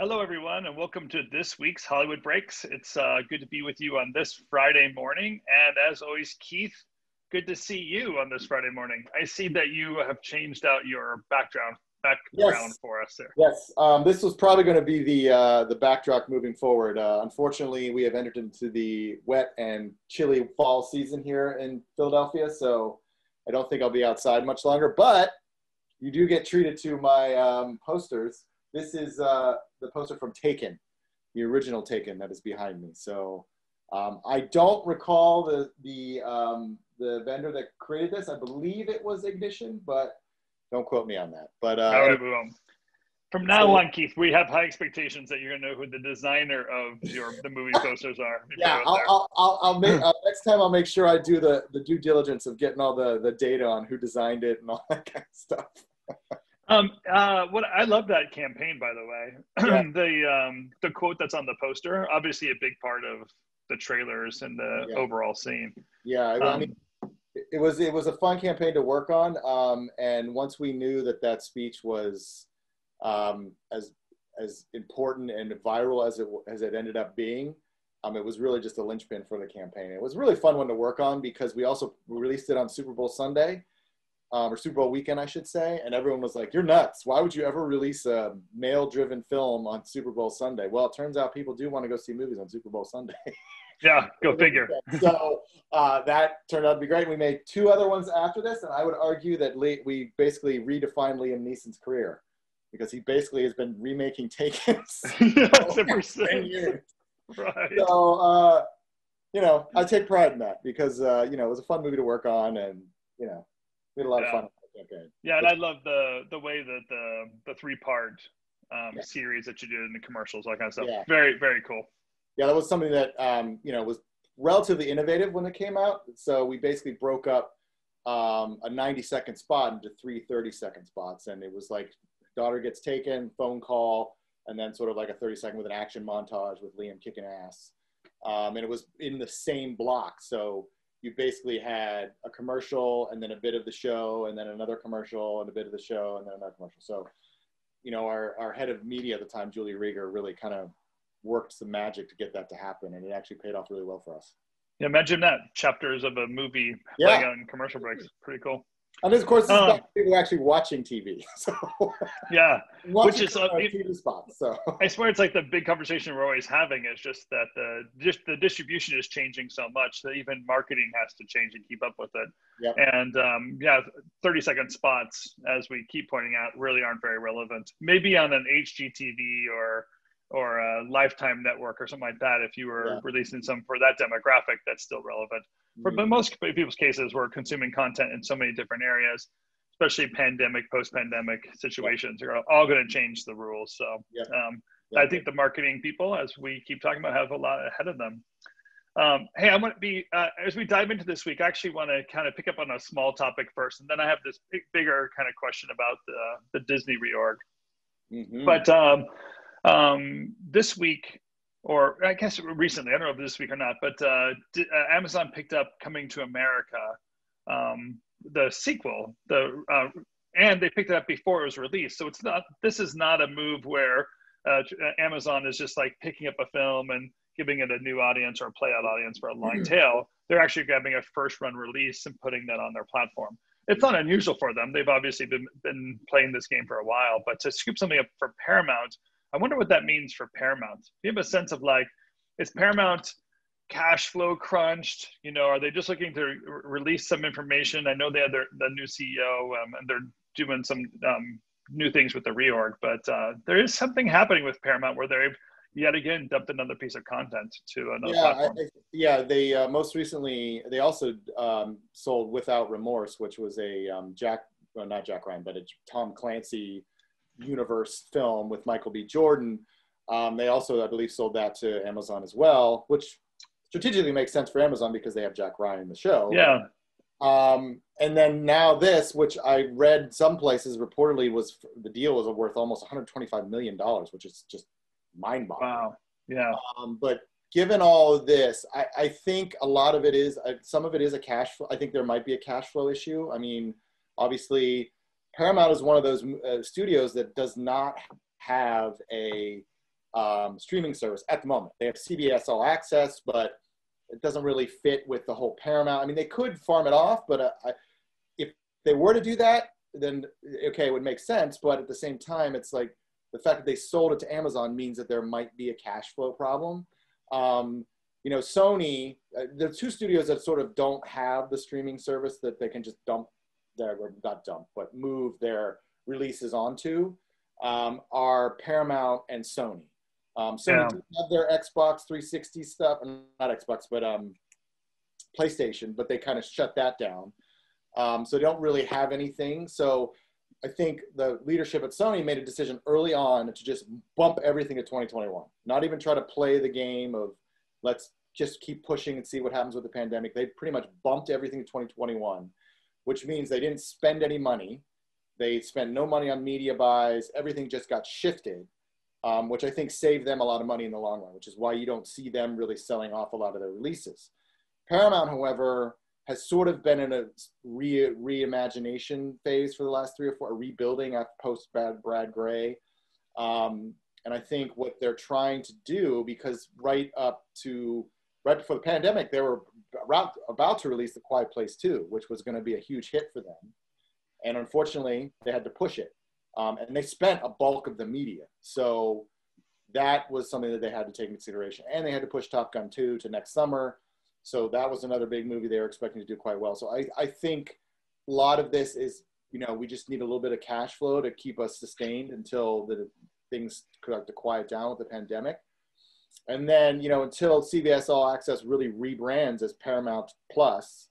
Hello, everyone, and welcome to this week's Hollywood Breaks. It's uh, good to be with you on this Friday morning. And as always, Keith, good to see you on this Friday morning. I see that you have changed out your background background yes. for us there. Yes, um, this was probably going to be the uh, the backdrop moving forward. Uh, unfortunately, we have entered into the wet and chilly fall season here in Philadelphia, so I don't think I'll be outside much longer. But you do get treated to my um, posters. This is uh, the poster from Taken, the original Taken that is behind me. So um, I don't recall the the um, the vendor that created this. I believe it was Ignition, but don't quote me on that. But uh, all right, well, from now so, on, Keith, we have high expectations that you're gonna know who the designer of your the movie posters are. Yeah, I'll, I'll, I'll, I'll, make uh, next time. I'll make sure I do the the due diligence of getting all the the data on who designed it and all that kind of stuff. Um, uh, what I love that campaign, by the way. Yeah. the um, the quote that's on the poster, obviously a big part of the trailers and the yeah. overall scene. Yeah, I um, mean, it was it was a fun campaign to work on. Um, and once we knew that that speech was um, as as important and viral as it as it ended up being, um, it was really just a linchpin for the campaign. It was a really fun one to work on because we also released it on Super Bowl Sunday. Um, or Super Bowl weekend, I should say, and everyone was like, "You're nuts! Why would you ever release a male-driven film on Super Bowl Sunday?" Well, it turns out people do want to go see movies on Super Bowl Sunday. Yeah, go figure. so uh, that turned out to be great. We made two other ones after this, and I would argue that Lee, we basically redefined Liam Neeson's career because he basically has been remaking Taken's ever since. Right. So, uh, you know, I take pride in that because uh, you know it was a fun movie to work on, and you know, we had a lot yeah. of fun. Okay. Yeah, and I love the the way that the the three part um, yeah. series that you did in the commercials, all that kind of stuff. Yeah. Very very cool yeah, that was something that um, you know was relatively innovative when it came out. So we basically broke up um, a 90 second spot into three 30 second spots, and it was like daughter gets taken, phone call, and then sort of like a 30 second with an action montage with Liam kicking ass. Um, and it was in the same block. So you basically had a commercial and then a bit of the show and then another commercial and a bit of the show and then another commercial. So, you know, our, our head of media at the time, Julie Rieger, really kind of worked some magic to get that to happen, and it actually paid off really well for us. Yeah, imagine that chapters of a movie yeah. playing on commercial breaks. Pretty cool. And of course, this um, is people actually watching TV. So yeah, which is uh, TV spots. So I swear, it's like the big conversation we're always having is just that the just the distribution is changing so much that even marketing has to change and keep up with it. Yep. And um, yeah, thirty second spots, as we keep pointing out, really aren't very relevant. Maybe on an HGTV or or a lifetime network or something like that if you were yeah. releasing some for that demographic that's still relevant for but most people's cases we're consuming content in so many different areas especially pandemic post-pandemic situations yeah. are all going to change the rules so yeah. Um, i think the marketing people as we keep talking about have a lot ahead of them um, hey, I want to be uh, as we dive into this week. I actually want to kind of pick up on a small topic first, and then I have this big, bigger kind of question about the the Disney reorg. Mm-hmm. But um, um, this week, or I guess recently, I don't know if this week or not, but uh, uh, Amazon picked up Coming to America, um, the sequel, the uh, and they picked it up before it was released. So it's not. This is not a move where uh, Amazon is just like picking up a film and giving it a new audience or a play out audience for a long mm-hmm. tail. They're actually grabbing a first run release and putting that on their platform. It's not unusual for them. They've obviously been, been playing this game for a while, but to scoop something up for Paramount I wonder what that means for Paramount. Do you have a sense of like, is Paramount cash flow crunched? You know, are they just looking to re- release some information? I know they had their the new CEO um, and they're doing some um, new things with the reorg, but uh, there is something happening with Paramount where they've yet again dumped another piece of content to another yeah, platform. I, yeah, they uh, most recently they also um, sold Without Remorse, which was a um, Jack, well, not Jack Ryan, but a Tom Clancy universe film with Michael B. Jordan. Um, they also, I believe, sold that to Amazon as well, which strategically makes sense for Amazon because they have Jack Ryan in the show. Yeah. Um, and then now this, which I read some places reportedly was the deal was worth almost 125 million dollars, which is just mind-boggling. Wow. Yeah. Um, but given all of this, I, I think a lot of it is uh, some of it is a cash flow. I think there might be a cash flow issue. I mean, obviously Paramount is one of those uh, studios that does not have a um, streaming service at the moment. They have CBS All Access, but it doesn't really fit with the whole Paramount. I mean, they could farm it off, but uh, I, if they were to do that, then okay, it would make sense. But at the same time, it's like the fact that they sold it to Amazon means that there might be a cash flow problem. Um, you know, Sony, uh, there are two studios that sort of don't have the streaming service that they can just dump their, not dump, but move their releases onto, um, are Paramount and Sony. Um, Sony yeah. have their Xbox 360 stuff, not Xbox, but um, PlayStation, but they kind of shut that down. Um, so they don't really have anything. So I think the leadership at Sony made a decision early on to just bump everything to 2021, not even try to play the game of let's just keep pushing and see what happens with the pandemic. They pretty much bumped everything to 2021, which means they didn't spend any money. They spent no money on media buys. Everything just got shifted, um, which I think saved them a lot of money in the long run, which is why you don't see them really selling off a lot of their releases. Paramount, however, has sort of been in a re reimagination phase for the last three or four, rebuilding after post Brad Brad Grey. Um, and I think what they're trying to do, because right up to right before the pandemic, they were about, about to release The Quiet Place 2, which was going to be a huge hit for them. And unfortunately, they had to push it. Um, and they spent a bulk of the media. So that was something that they had to take into consideration. And they had to push Top Gun 2 to next summer so that was another big movie they were expecting to do quite well. So I, I think a lot of this is, you know, we just need a little bit of cash flow to keep us sustained until the things start to quiet down with the pandemic. And then, you know, until CBS All Access really rebrands as Paramount Plus,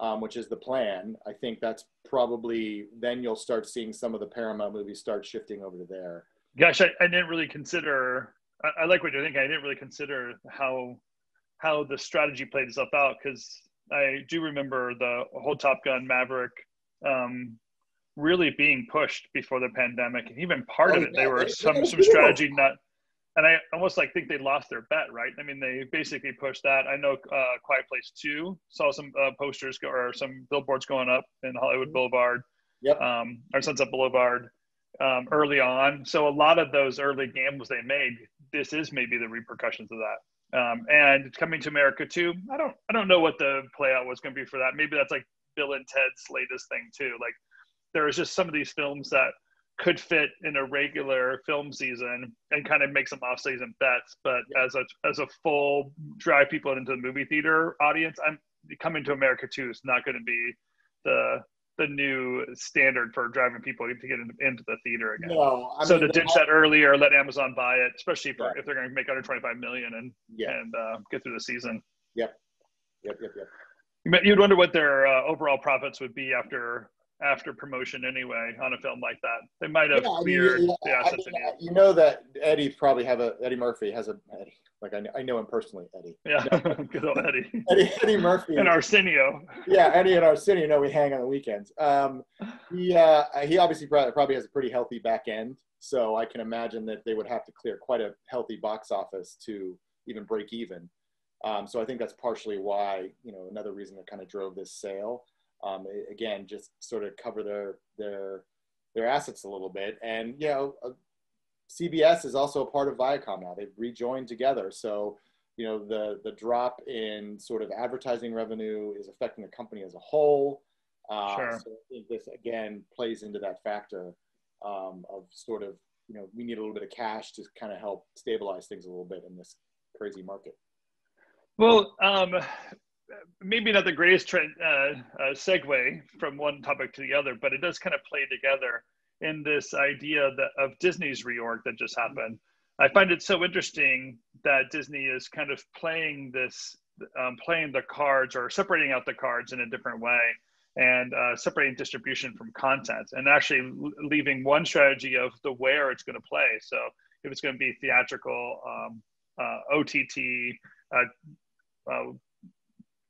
um, which is the plan, I think that's probably then you'll start seeing some of the Paramount movies start shifting over to there. Gosh, I, I didn't really consider. I, I like what you're thinking. I didn't really consider how how the strategy played itself out because I do remember the whole Top Gun Maverick um, really being pushed before the pandemic, and even part oh, of it, yeah, they were some some strategy not. And I almost like think they lost their bet, right? I mean, they basically pushed that. I know uh, Quiet Place Two saw some uh, posters go, or some billboards going up in Hollywood mm-hmm. Boulevard, yep. um, or Sunset Boulevard um, early on. So a lot of those early gambles they made, this is maybe the repercussions of that. Um, and coming to America too, I don't I don't know what the play out was going to be for that. Maybe that's like Bill and Ted's latest thing too. Like there is just some of these films that could fit in a regular film season and kind of make some off-season bets. But yeah. as a as a full drive people into the movie theater audience, I'm coming to America too is not going to be the the new standard for driving people to get into the theater again. No, I so mean, to ditch that earlier, let Amazon buy it, especially for, if they're going to make under 25 million and yeah. and uh, get through the season. Yep. Yep. Yep. Yep. You'd wonder what their uh, overall profits would be after after promotion anyway on a film like that. They might have yeah, cleared I mean, the assets. I mean, you know that Eddie probably have a Eddie Murphy has a Eddie like I know, I know him personally, Eddie. Yeah, good old Eddie. Eddie, Eddie Murphy and Arsenio. Yeah, Eddie and Arsenio. know we hang on the weekends. Um, he uh, he obviously probably has a pretty healthy back end, so I can imagine that they would have to clear quite a healthy box office to even break even. Um, so I think that's partially why you know another reason that kind of drove this sale. Um, again, just sort of cover their their their assets a little bit, and you know, uh, CBS is also a part of Viacom now. They've rejoined together. So, you know, the, the drop in sort of advertising revenue is affecting the company as a whole. Uh, sure. So I think this, again, plays into that factor um, of sort of, you know, we need a little bit of cash to kind of help stabilize things a little bit in this crazy market. Well, um, maybe not the greatest trend, uh, uh, segue from one topic to the other, but it does kind of play together in this idea that of Disney's reorg that just happened. I find it so interesting that Disney is kind of playing this, um, playing the cards or separating out the cards in a different way and uh, separating distribution from content and actually leaving one strategy of the where it's going to play. So if it's going to be theatrical, um, uh, OTT,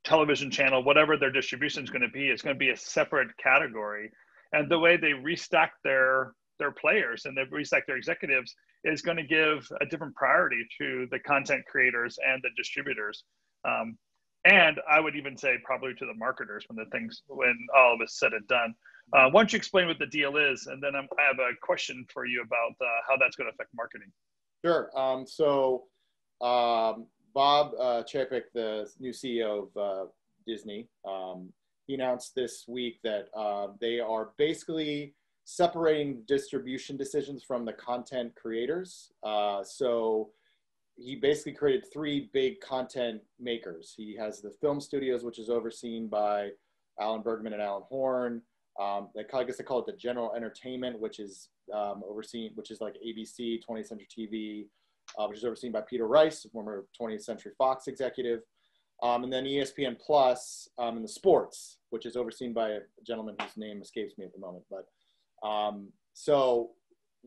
television channel, whatever their distribution is going to be, it's going to be a separate category and the way they restack their their players and they restack their executives is going to give a different priority to the content creators and the distributors. Um, and I would even say probably to the marketers when the things when all of is said and done. Uh, why don't you explain what the deal is, and then I'm, i have a question for you about uh, how that's going to affect marketing. Sure. Um, so um, Bob uh, Chapek, the new CEO of uh, Disney, um, he announced this week that uh, they are basically separating distribution decisions from the content creators. Uh, so he basically created three big content makers. He has the film studios, which is overseen by Alan Bergman and Alan Horn. Um, they call, I guess they call it the general entertainment, which is um, overseen, which is like ABC, 20th Century TV, uh, which is overseen by Peter Rice, former 20th Century Fox executive. Um, and then ESPN Plus um, and the sports, which is overseen by a gentleman whose name escapes me at the moment. But um, so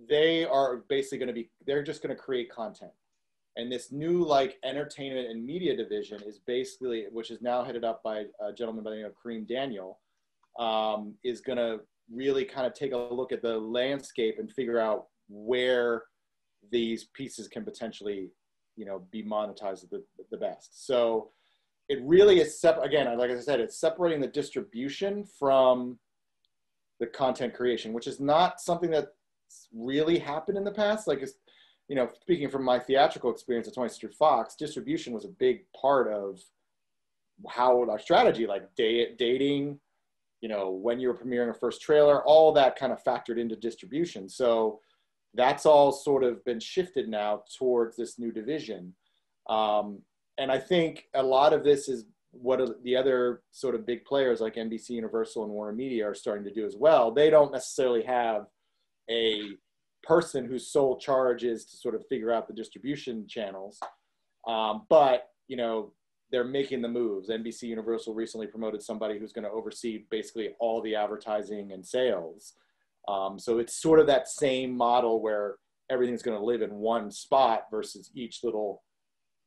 they are basically going to be, they're just going to create content. And this new like entertainment and media division is basically, which is now headed up by a gentleman by the name of Kareem Daniel, um, is going to really kind of take a look at the landscape and figure out where these pieces can potentially, you know, be monetized the, the best. So it really is, sep- again, like I said, it's separating the distribution from the content creation, which is not something that's really happened in the past. Like, it's, you know, speaking from my theatrical experience at 20th Century Fox, distribution was a big part of how our strategy, like day, dating, you know, when you were premiering a first trailer, all that kind of factored into distribution. So that's all sort of been shifted now towards this new division. Um, and I think a lot of this is what the other sort of big players like NBC Universal and Warner Media are starting to do as well. They don't necessarily have a person whose sole charge is to sort of figure out the distribution channels. Um, but, you know, they're making the moves. NBC Universal recently promoted somebody who's going to oversee basically all the advertising and sales. Um, so it's sort of that same model where everything's going to live in one spot versus each little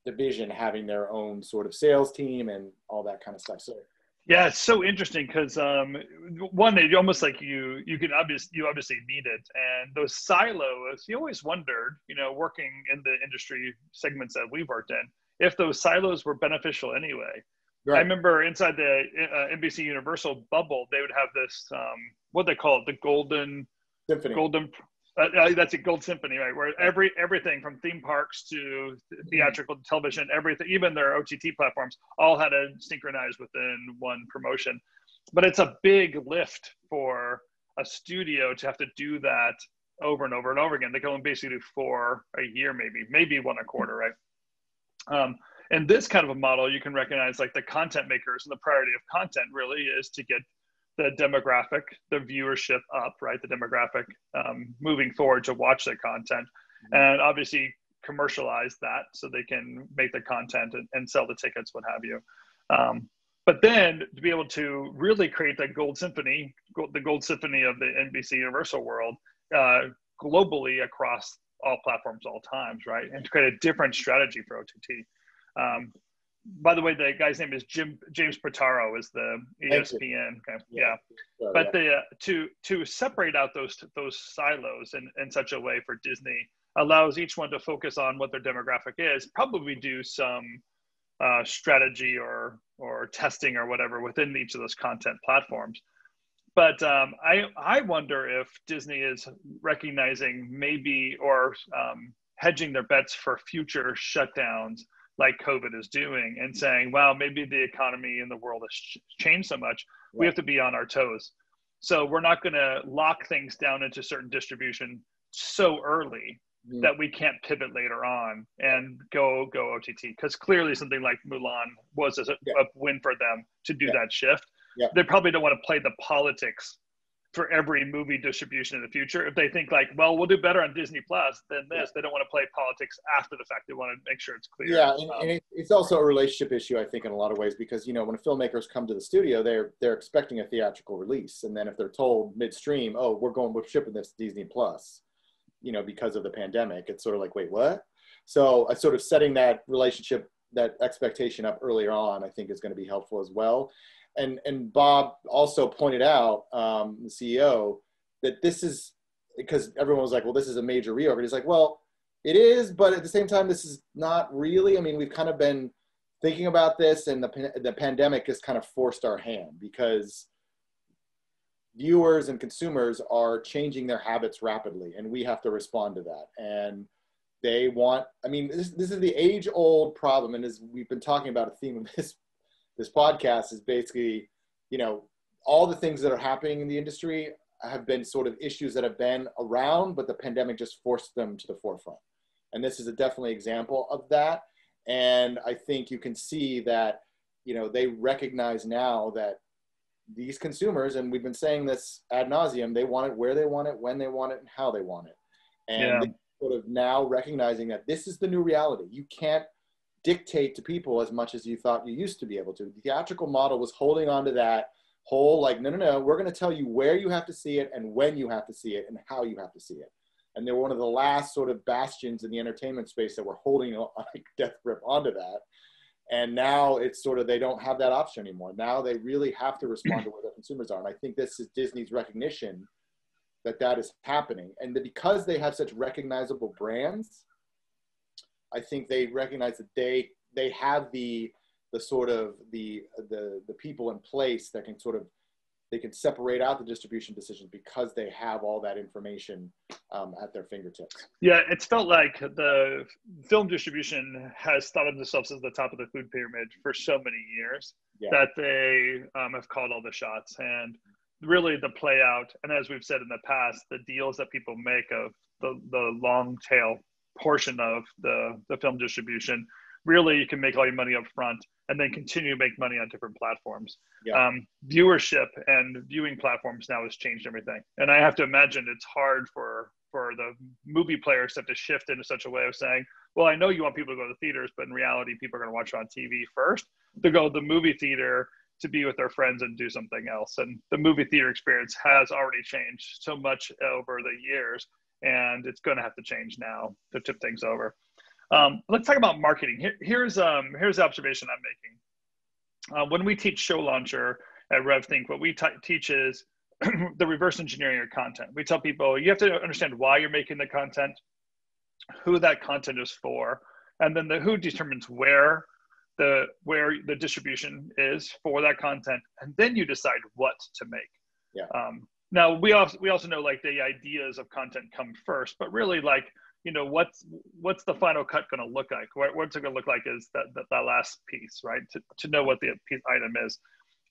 division having their own sort of sales team and all that kind of stuff. So yeah, it's so interesting because um, one, it almost like you you can obviously you obviously need it, and those silos. You always wondered, you know, working in the industry segments that we've worked in, if those silos were beneficial anyway. Right. I remember inside the uh, NBC Universal bubble, they would have this um, what they call it, the golden symphony. Golden. Uh, uh that's a gold symphony, right? Where every everything from theme parks to theatrical television, everything, even their OTT platforms, all had to synchronize within one promotion. But it's a big lift for a studio to have to do that over and over and over again. They can only basically do four a year, maybe, maybe one a quarter, right? Um, and this kind of a model, you can recognize like the content makers and the priority of content really is to get the demographic, the viewership up, right? The demographic um, moving forward to watch their content, mm-hmm. and obviously commercialize that so they can make the content and, and sell the tickets, what have you. Um, but then to be able to really create that gold symphony, the gold symphony of the NBC Universal world uh, globally across all platforms, all times, right? And to create a different strategy for OTT. Um, by the way, the guy's name is Jim James Pitaro is the ESPN. Okay. Yeah. yeah. but the uh, to to separate out those those silos in, in such a way for Disney allows each one to focus on what their demographic is. Probably do some uh, strategy or or testing or whatever within each of those content platforms. But um, I I wonder if Disney is recognizing maybe or um, hedging their bets for future shutdowns like COVID is doing and saying, wow, maybe the economy in the world has changed so much. Right. We have to be on our toes. So we're not going to lock things down into certain distribution so early mm. that we can't pivot later on and go go OTT. Because clearly something like Mulan was a, yeah. a win for them to do yeah. that shift. Yeah. They probably don't want to play the politics for every movie distribution in the future. If they think like, well, we'll do better on Disney Plus than this, yeah. they don't want to play politics after the fact. They want to make sure it's clear. Yeah, and, um, and, it's also a relationship issue, I think, in a lot of ways, because you know when filmmakers come to the studio, they're they're expecting a theatrical release, and then if they're told midstream, oh, we're going, we're shipping this Disney Plus, you know, because of the pandemic, it's sort of like, wait, what? So, uh, sort of setting that relationship, that expectation up earlier on, I think is going to be helpful as well and and Bob also pointed out, um, the CEO, that this is because everyone was like, well, this is a major reorg. he's like, well, it is, but at the same time, this is not really. I mean, we've kind of been thinking about this, and the the pandemic has kind of forced our hand because viewers and consumers are changing their habits rapidly, and we have to respond to that. And they want i mean this, this is the age old problem and as we've been talking about a theme of this this podcast is basically you know all the things that are happening in the industry have been sort of issues that have been around but the pandemic just forced them to the forefront. And this is a definitely example of that. And i think you can see that you know they recognize now that these consumers and we've been saying this ad nauseum they want it where they want it when they want it and how they want it. And yeah. sort of now recognizing that this is the new reality. You can't dictate to people as much as you thought you used to be able to. The theatrical model was holding on to that whole like no no no we're going to tell you where you have to see it and when you have to see it and how you have to see it. And they were one of the last sort of bastions in the entertainment space that were holding like death grip onto that. And now it's sort of they don't have that option anymore. Now they really have to respond to where their consumers are. And i think this is disney's recognition that that is happening. And that because they have such recognizable brands i think they recognize that they they have the the sort of the the the people in place that can sort of they can separate out the distribution decisions because they have all that information um, at their fingertips. Yeah, it's felt like the film distribution has thought of themselves as the top of the food pyramid for so many years yeah. that they um, have called all the shots. And really, the play out, and as we've said in the past, the deals that people make of the, the long tail portion of the, the film distribution really you can make all your money up front and then continue to make money on different platforms. Yeah. Um, viewership and viewing platforms now has changed everything. And I have to imagine it's hard for for the movie players to have to shift into such a way of saying, well, I know you want people to go to the theaters, but in reality, people are going to watch it on TV first to go to the movie theater to be with their friends and do something else. And the movie theater experience has already changed so much over the years, and it's going to have to change now to tip things over. Um, let's talk about marketing. Here, here's um, here's the observation I'm making. Uh, when we teach Show Launcher at RevThink, what we t- teach is the reverse engineering of content. We tell people you have to understand why you're making the content, who that content is for, and then the who determines where the where the distribution is for that content, and then you decide what to make. Yeah. Um, now we also we also know like the ideas of content come first, but really like you know what's what's the final cut going to look like? What, what's it going to look like is that, that, that last piece right? To, to know what the piece item is.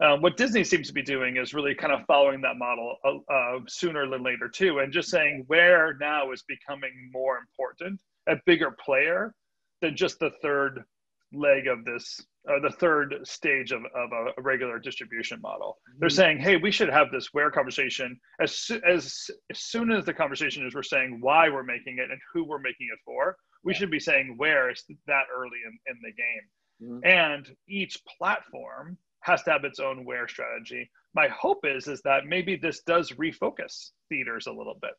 Um, what disney seems to be doing is really kind of following that model uh, sooner than later too and just saying where now is becoming more important a bigger player than just the third leg of this uh, the third stage of, of a, regular distribution model. They're saying, hey, we should have this where conversation as, as, as soon as the conversation is we're saying why we're making it and who we're making it for, we yeah. should be saying where is that early in, in the game. Mm-hmm. And each platform has to have its own where strategy. My hope is is that maybe this does refocus theaters a little bit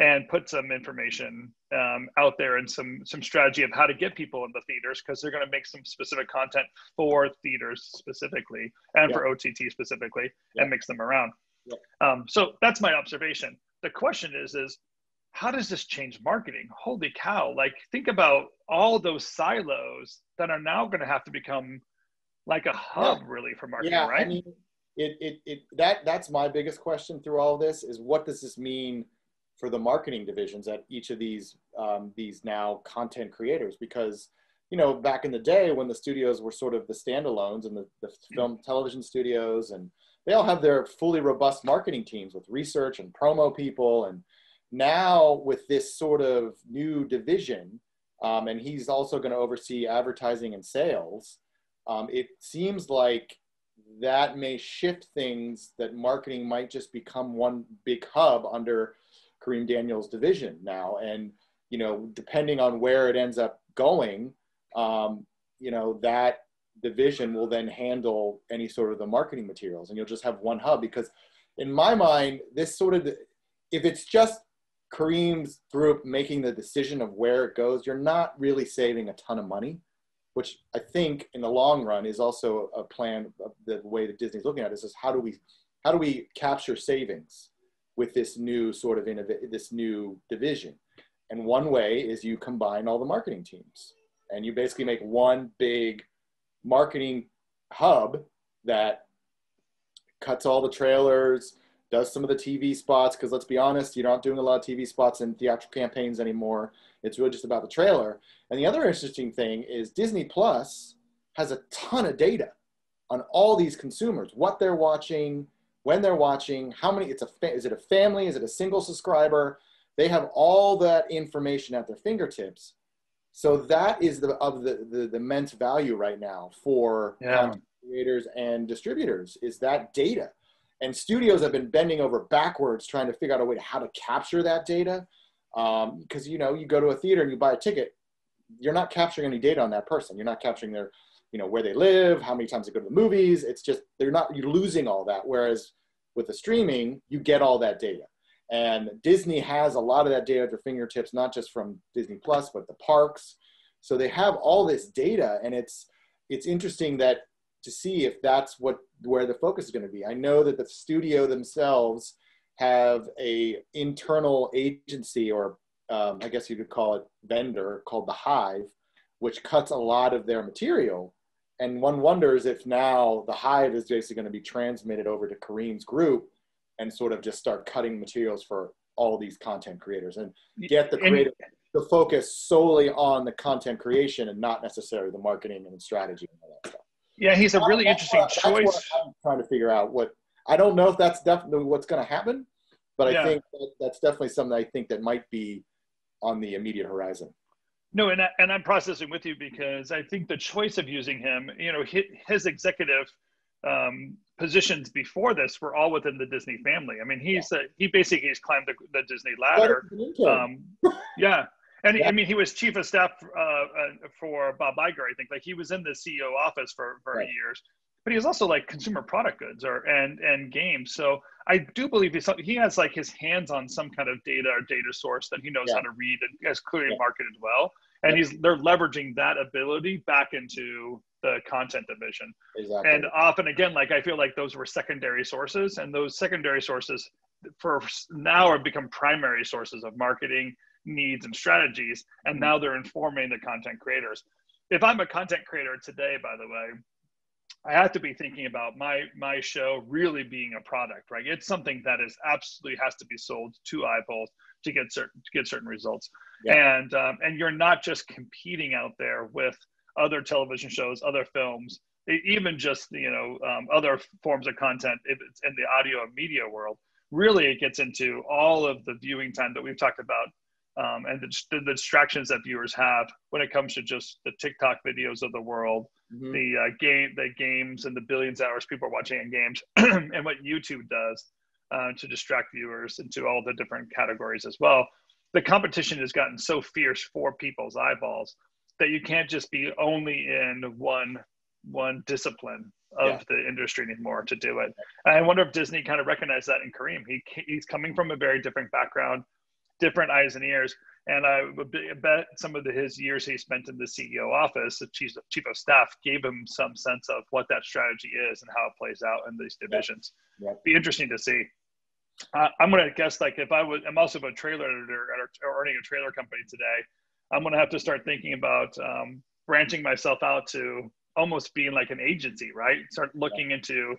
and put some information um, out there and some some strategy of how to get people in the theaters because they're going to make some specific content for theaters specifically and yeah. for OTT specifically yeah. and mix them around. Yeah. Um, so that's my observation. The question is is how does this change marketing? Holy cow! Like think about all those silos that are now going to have to become like a hub really for marketing, right? I mean, it, it, it that that's my biggest question through all this is what does this mean for the marketing divisions at each of these um, these now content creators because you know back in the day when the studios were sort of the standalones and the, the film television studios and they all have their fully robust marketing teams with research and promo people. And now with this sort of new division um, and he's also going to oversee advertising and sales um, it seems like that may shift things that marketing might just become one big hub under Kareem Daniels division now. And, you know, depending on where it ends up going, um, you know, that division will then handle any sort of the marketing materials and you'll just have one hub because in my mind, this sort of, if it's just Kareem's group making the decision of where it goes, you're not really saving a ton of money, which I think in the long run is also a plan of the way that Disney's looking at it is how do we, how do we capture savings? With this new sort of innov- this new division. And one way is you combine all the marketing teams and you basically make one big marketing hub that cuts all the trailers, does some of the TV spots. Because let's be honest, you're not doing a lot of TV spots and theatrical campaigns anymore. It's really just about the trailer. And the other interesting thing is Disney Plus has a ton of data on all these consumers, what they're watching, when they're watching, how many, it's a, is it a family, is it a single subscriber? They have all that information at their fingertips. So that is the, of the, the, the immense value right now for yeah. creators and distributors is that data. And studios have been bending over backwards trying to figure out a way to how to capture that data. Because, um, you know, you go to a theater and you buy a ticket, you're not capturing any data on that person. You're not capturing their you know where they live how many times they go to the movies. It's just they're not you're losing all that. Whereas with the streaming you get all that data. And disney has a lot of that data at their fingertips not just from disney plus but the parks. So they have all this data and it's it's interesting that to see if that's what where the focus is going to be. I know that the studio themselves have a internal agency or um, i guess you could call it vendor called the hive which cuts a lot of their material and one wonders if now the hive is basically going to be transmitted over to Kareem's group and sort of just start cutting materials for all these content creators and get the creative focus solely on the content creation and not necessarily the marketing and strategy and all that stuff. Yeah, he's a really interesting what, choice. I'm trying to figure out what I don't know if that's definitely what's going to happen, but I yeah. think that that's definitely something I think that might be on the immediate horizon. No, and I, and I'm processing with you because I think the choice of using him, you know, his, his executive um, positions before this were all within the Disney family. I mean, he's yeah. a, he basically has climbed the, the Disney ladder. Um, yeah, and yeah. I mean, he was chief of staff uh, uh, for Bob Iger. I think like he was in the CEO office for for right. years, but he was also like consumer product goods or and and games. So I do believe he's, he has like his hands on some kind of data or data source that he knows yeah. how to read and has clearly yeah. marketed well. And yeah. he's they're leveraging that ability back into the content division. Exactly. And often again, like I feel like those were secondary sources, and those secondary sources for now have become primary sources of marketing needs and strategies. And mm-hmm. now they're informing the content creators. If I'm a content creator today, by the way, I have to be thinking about my my show really being a product, right? It's something that is absolutely has to be sold to eyeballs to get certain to get certain results, yeah. and um, and you're not just competing out there with other television shows, other films, even just you know um, other forms of content if it's in the audio and media world. Really, it gets into all of the viewing time that we've talked about um, and the, the, distractions that viewers have when it comes to just the TikTok videos of the world, mm-hmm. the uh, game, the games, and the billions of hours people are watching in games, and what YouTube does uh, to distract viewers into all the different categories as well. The competition has gotten so fierce for people's eyeballs that you can't just be only in one one discipline of yeah. the industry anymore to do it. And I wonder if Disney kind of recognized that in Kareem. He he's coming from a very different background different eyes and ears. And I bet some of the, his years he spent in the CEO office, the chief, chief of staff, gave him some sense of what that strategy is and how it plays out in these divisions. Be interesting to see. Uh, I'm going to guess like if I was, I'm also a trailer editor or running a trailer company today. I'm going to have to start thinking about um, branching myself out to almost being like an agency, right? Start looking into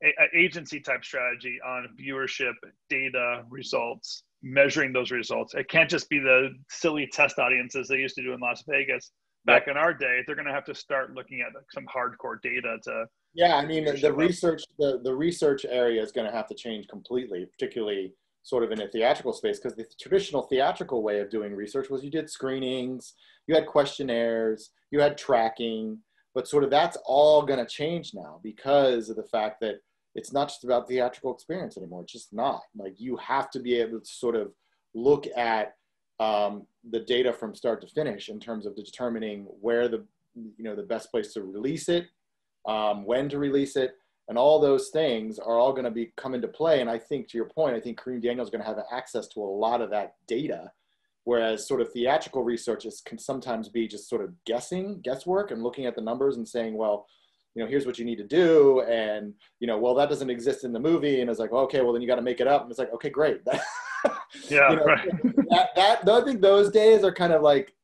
an agency type strategy on viewership, data, results, measuring those results. It can't just be the silly test audiences they used to do in Las Vegas back in our day. They're going to have to start looking at some hardcore data to. Yeah, I mean the, research the the research area is going to have to change completely, particularly sort of in a theatrical space because the traditional theatrical way of doing research was you did screenings, you had questionnaires, you had tracking, but sort of that's all going to change now because of the fact that it's not just about theatrical experience anymore. It's just not. Like you have to be able to sort of look at um, the data from start to finish in terms of determining where the you know the best place to release it, um, when to release it, and all those things are all going to be come into play. And I think to your point, I think Kareem Daniel is going to have access to a lot of that data, whereas sort of theatrical research is, can sometimes be just sort of guessing, guesswork, and looking at the numbers and saying, well, you know, here's what you need to do. And, you know, well, that doesn't exist in the movie. And it's like, okay, well, then you got to make it up. And it's like, okay, great. yeah. You know, right. that, that, I think those days are kind of like,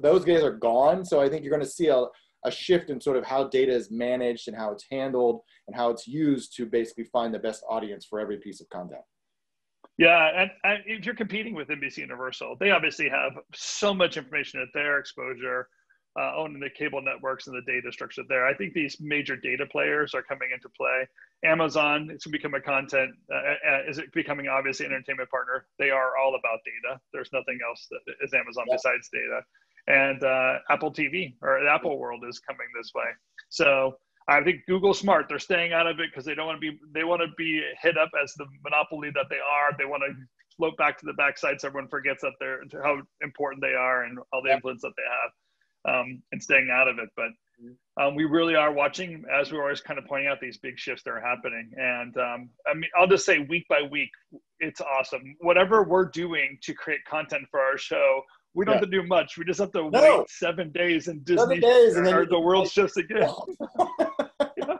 those days are gone. So I think you're going to see a, a shift in sort of how data is managed and how it's handled and how it's used to basically find the best audience for every piece of content. Yeah, and, and, if you're competing with NBC Universal, they obviously have so much information at their exposure, uh, owning the cable networks and the data structure there. I think these major data players are coming into play. Amazon is going to become a content, uh, uh, is it becoming obviously an entertainment partner? They are all about data. There's nothing else that is Amazon yeah. besides data. And uh, Apple TV or the Apple world is coming this way. So I think Google's smart. They're staying out of it because they don't want to be. They want to be hit up as the monopoly that they are. They want to float back to the backside so everyone forgets that they're how important they are and all the influence that they have, um, and staying out of it. But um, we really are watching, as we're always kind of pointing out, these big shifts that are happening. And um, I mean, I'll just say, week by week, it's awesome. Whatever we're doing to create content for our show, we don't yeah. have to do much. We just have to no. wait seven days and Disney seven days and then the world shifts again.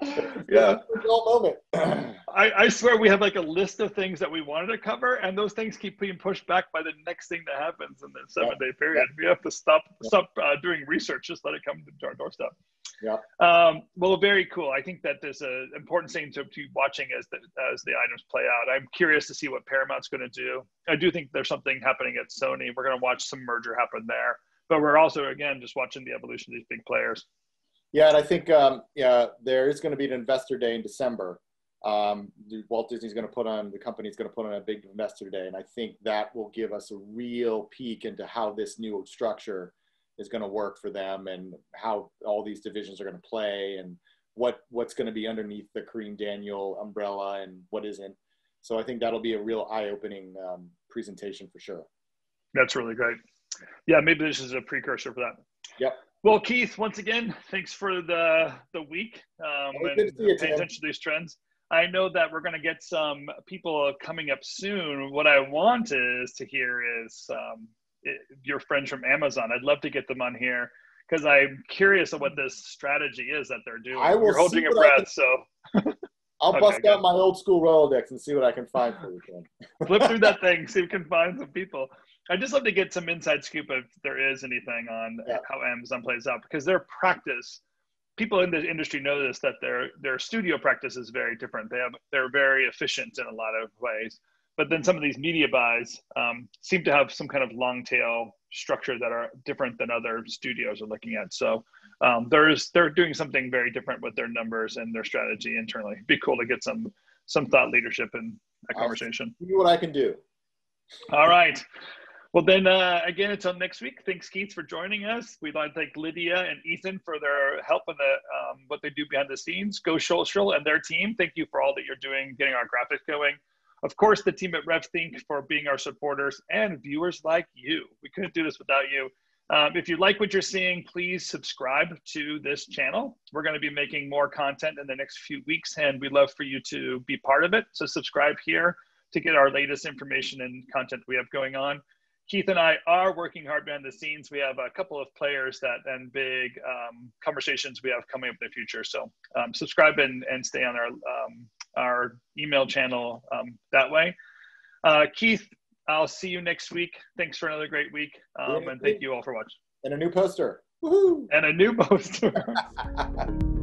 yeah. moment. I, I swear we have like a list of things that we wanted to cover, and those things keep being pushed back by the next thing that happens in the seven day period. We have to stop stop uh, doing research, just let it come to our doorstep. Yeah. Um, well, very cool. I think that there's an important thing to be watching as the as the items play out. I'm curious to see what Paramount's going to do. I do think there's something happening at Sony. We're going to watch some merger happen there, but we're also again just watching the evolution of these big players. Yeah, and I think um, yeah, there is going to be an investor day in December. Um, Walt Disney's going to put on the company's going to put on a big investor day, and I think that will give us a real peek into how this new structure is going to work for them, and how all these divisions are going to play, and what what's going to be underneath the Kareem Daniel umbrella and what isn't. So I think that'll be a real eye-opening um, presentation for sure. That's really great. Yeah, maybe this is a precursor for that. Yep. Well, Keith, once again, thanks for the the week um, and you, pay attention to these trends. I know that we're going to get some people coming up soon. What I want is to hear is um, it, your friends from Amazon. I'd love to get them on here because I'm curious of what this strategy is that they're doing. I will You're holding your breath, can, so. I'll okay, bust out my old school Rolodex and see what I can find for you. Flip through that thing, see if we can find some people. I'd just love to get some inside scoop if there is anything on yeah. how Amazon plays out because their practice, people in the industry know this that their their studio practice is very different. They have they're very efficient in a lot of ways, but then some of these media buys um, seem to have some kind of long tail structure that are different than other studios are looking at. So um, there's they're doing something very different with their numbers and their strategy internally. It'd be cool to get some some thought leadership in that conversation. see what I can do. All right. Well, then uh, again, until next week. Thanks, Keith, for joining us. We'd like to thank Lydia and Ethan for their help in the um, what they do behind the scenes. Go Social and their team. Thank you for all that you're doing, getting our graphics going. Of course, the team at RevThink for being our supporters and viewers like you. We couldn't do this without you. Um, if you like what you're seeing, please subscribe to this channel. We're going to be making more content in the next few weeks, and we'd love for you to be part of it. So subscribe here to get our latest information and content we have going on. Keith and I are working hard behind the scenes. We have a couple of players that and big um, conversations we have coming up in the future. So um, subscribe and, and stay on our um, our email channel um, that way. Uh, Keith, I'll see you next week. Thanks for another great week, um, and thank you all for watching. And a new poster. Woohoo! And a new poster.